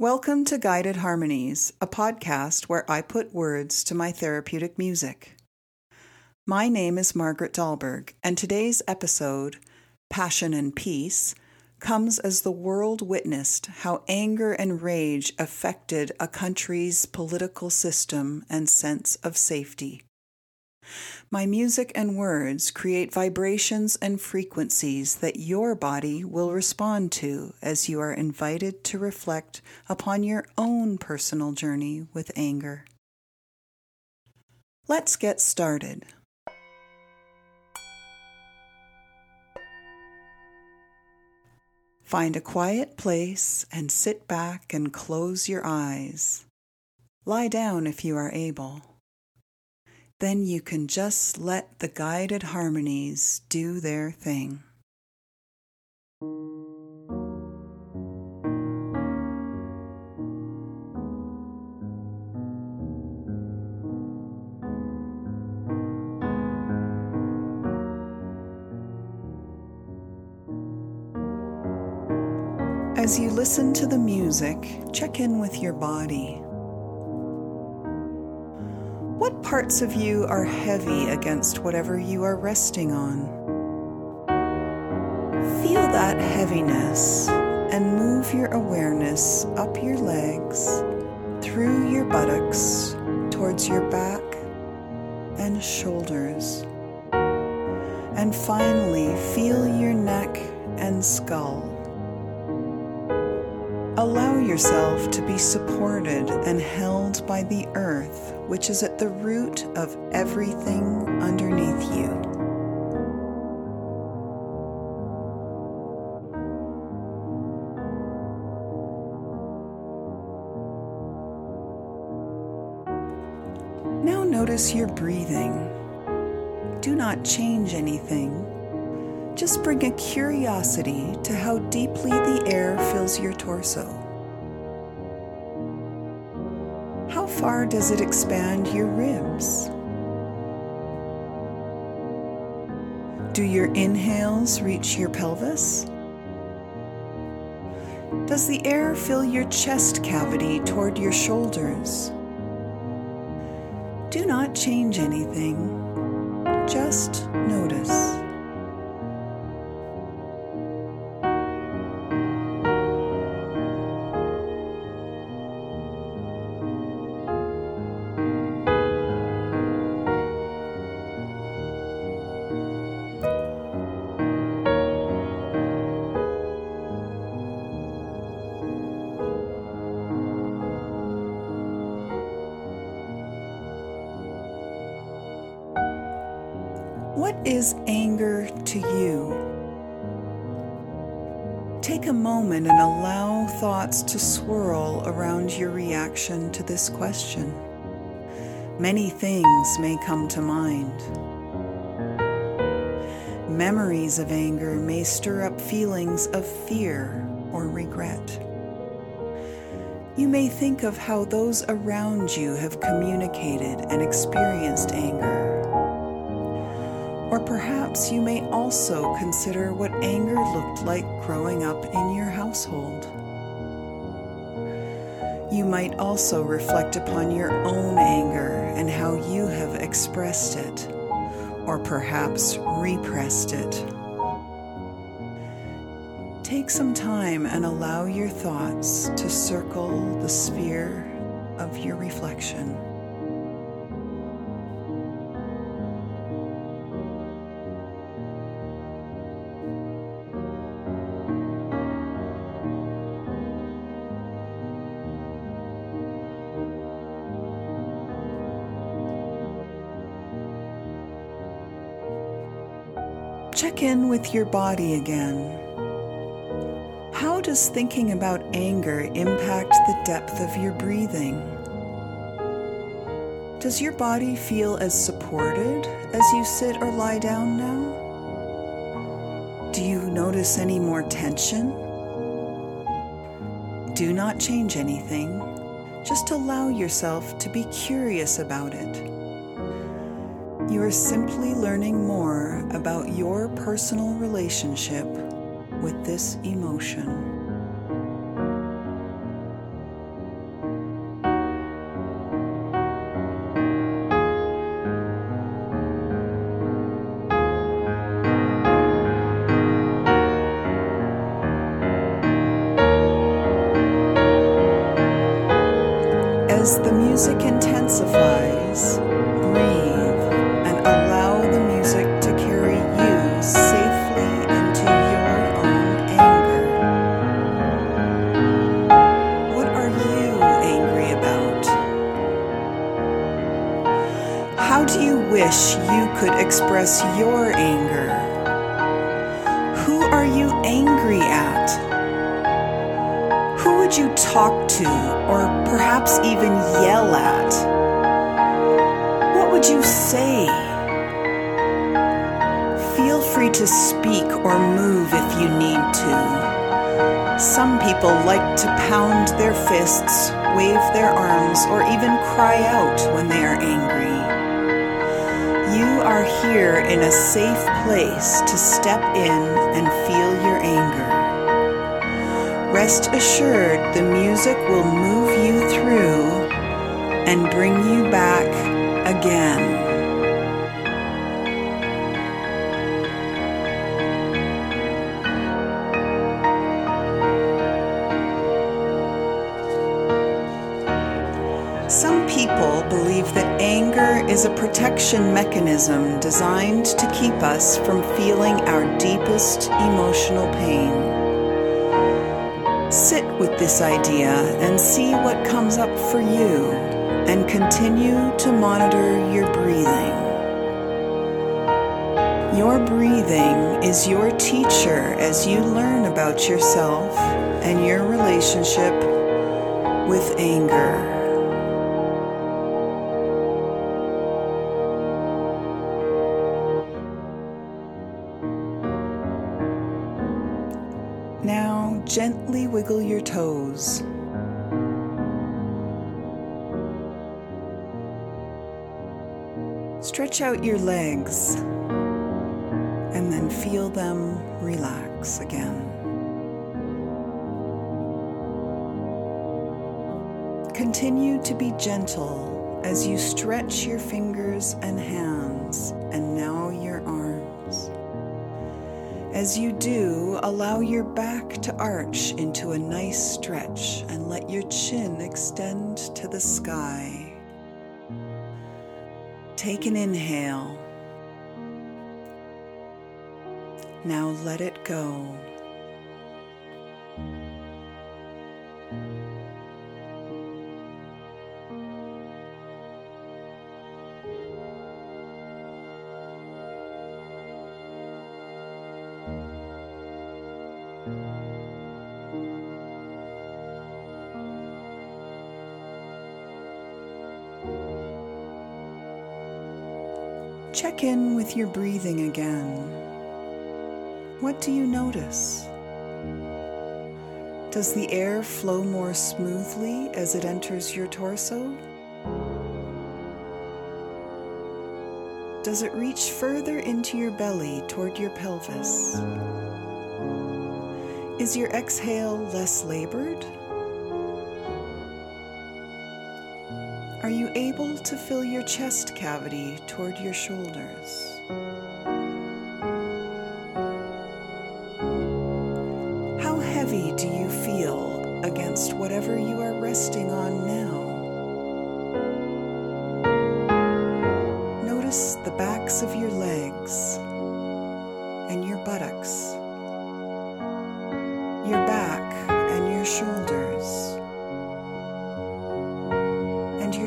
Welcome to Guided Harmonies, a podcast where I put words to my therapeutic music. My name is Margaret Dahlberg, and today's episode, Passion and Peace, comes as the world witnessed how anger and rage affected a country's political system and sense of safety. My music and words create vibrations and frequencies that your body will respond to as you are invited to reflect upon your own personal journey with anger. Let's get started. Find a quiet place and sit back and close your eyes. Lie down if you are able then you can just let the guided harmonies do their thing. As you listen to the music, check in with your body. What parts of you are heavy against whatever you are resting on? Feel that heaviness and move your awareness up your legs, through your buttocks, towards your back and shoulders. And finally, feel your neck and skull. Allow yourself to be supported and held by the earth, which is at the root of everything underneath you. Now notice your breathing. Do not change anything just bring a curiosity to how deeply the air fills your torso. Far does it expand your ribs? Do your inhales reach your pelvis? Does the air fill your chest cavity toward your shoulders? Do not change anything, just notice. Is anger to you? Take a moment and allow thoughts to swirl around your reaction to this question. Many things may come to mind. Memories of anger may stir up feelings of fear or regret. You may think of how those around you have communicated and experienced anger perhaps you may also consider what anger looked like growing up in your household. You might also reflect upon your own anger and how you have expressed it, or perhaps repressed it. Take some time and allow your thoughts to circle the sphere of your reflection. Check in with your body again. How does thinking about anger impact the depth of your breathing? Does your body feel as supported as you sit or lie down now? Do you notice any more tension? Do not change anything. Just allow yourself to be curious about it. You are simply learning more about your personal relationship with this emotion. As the music intensifies, wish you could express your anger? Who are you angry at? Who would you talk to or perhaps even yell at? What would you say? Feel free to speak or move if you need to. Some people like to pound their fists, wave their arms, or even cry out when they are angry. Are here in a safe place to step in and feel your anger. Rest assured the music will move you through and bring you back again. Protection mechanism designed to keep us from feeling our deepest emotional pain. Sit with this idea and see what comes up for you, and continue to monitor your breathing. Your breathing is your teacher as you learn about yourself and your relationship with anger. Now gently wiggle your toes. Stretch out your legs and then feel them relax again. Continue to be gentle as you stretch your fingers and hands and now your arms. As you do, allow your back to arch into a nice stretch and let your chin extend to the sky. Take an inhale. Now let it go. Check in with your breathing again. What do you notice? Does the air flow more smoothly as it enters your torso? Does it reach further into your belly toward your pelvis? Is your exhale less labored? Able to fill your chest cavity toward your shoulders? How heavy do you feel against whatever you are resting on now? Notice the backs of your legs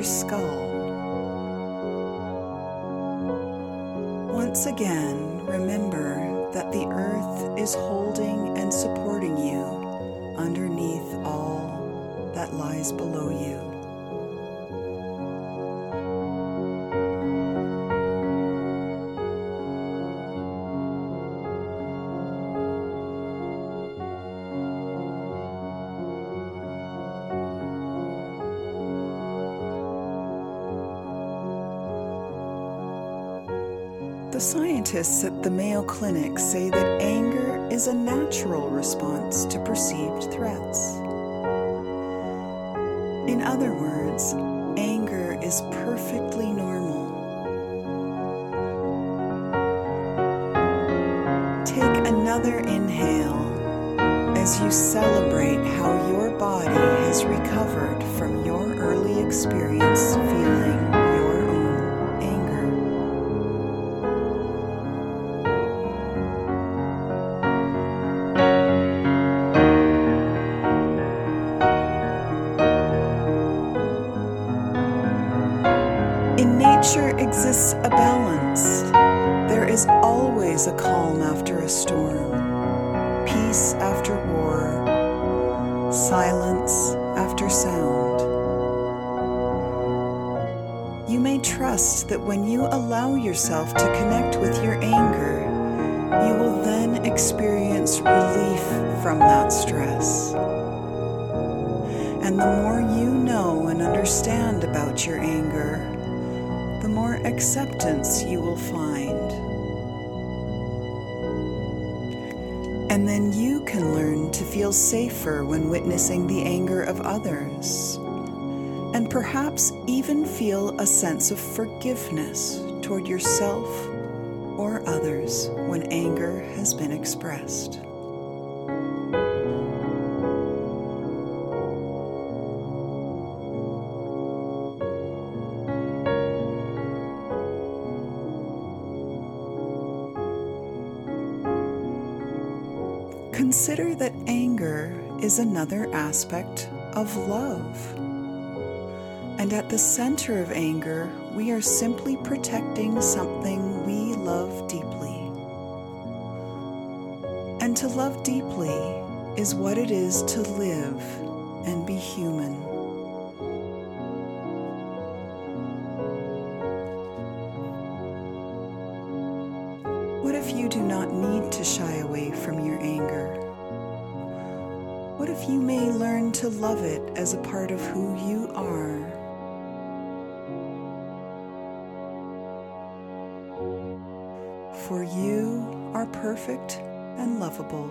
your skull. Once again, remember that the earth is holding and supporting you underneath all that lies below you. Scientists at the Mayo Clinic say that anger is a natural response to perceived threats. In other words, anger is perfectly normal. Take another inhale as you celebrate how your body has recovered from your early experience feeling exists a balance. There is always a calm after a storm, peace after war, silence after sound. You may trust that when you allow yourself to connect with your anger, you will then experience relief from that stress. And the more you know and understand about your anger, the more acceptance you will find. And then you can learn to feel safer when witnessing the anger of others, and perhaps even feel a sense of forgiveness toward yourself or others when anger has been expressed. Is another aspect of love. And at the center of anger, we are simply protecting something we love deeply. And to love deeply is what it is to live and be human. What if you do not need to shy away from your anger? What if you may learn to love it as a part of who you are? For you are perfect and lovable,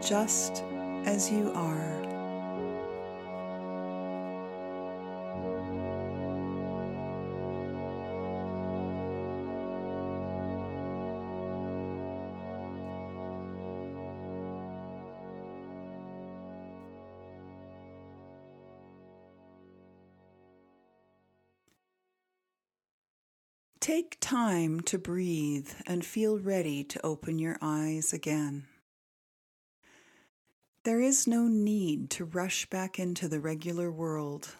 just as you are. Take time to breathe and feel ready to open your eyes again. There is no need to rush back into the regular world.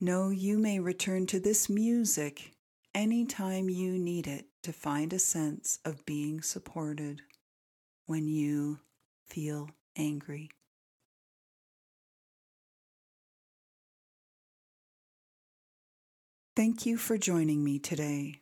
No, you may return to this music anytime you need it to find a sense of being supported when you feel angry. Thank you for joining me today.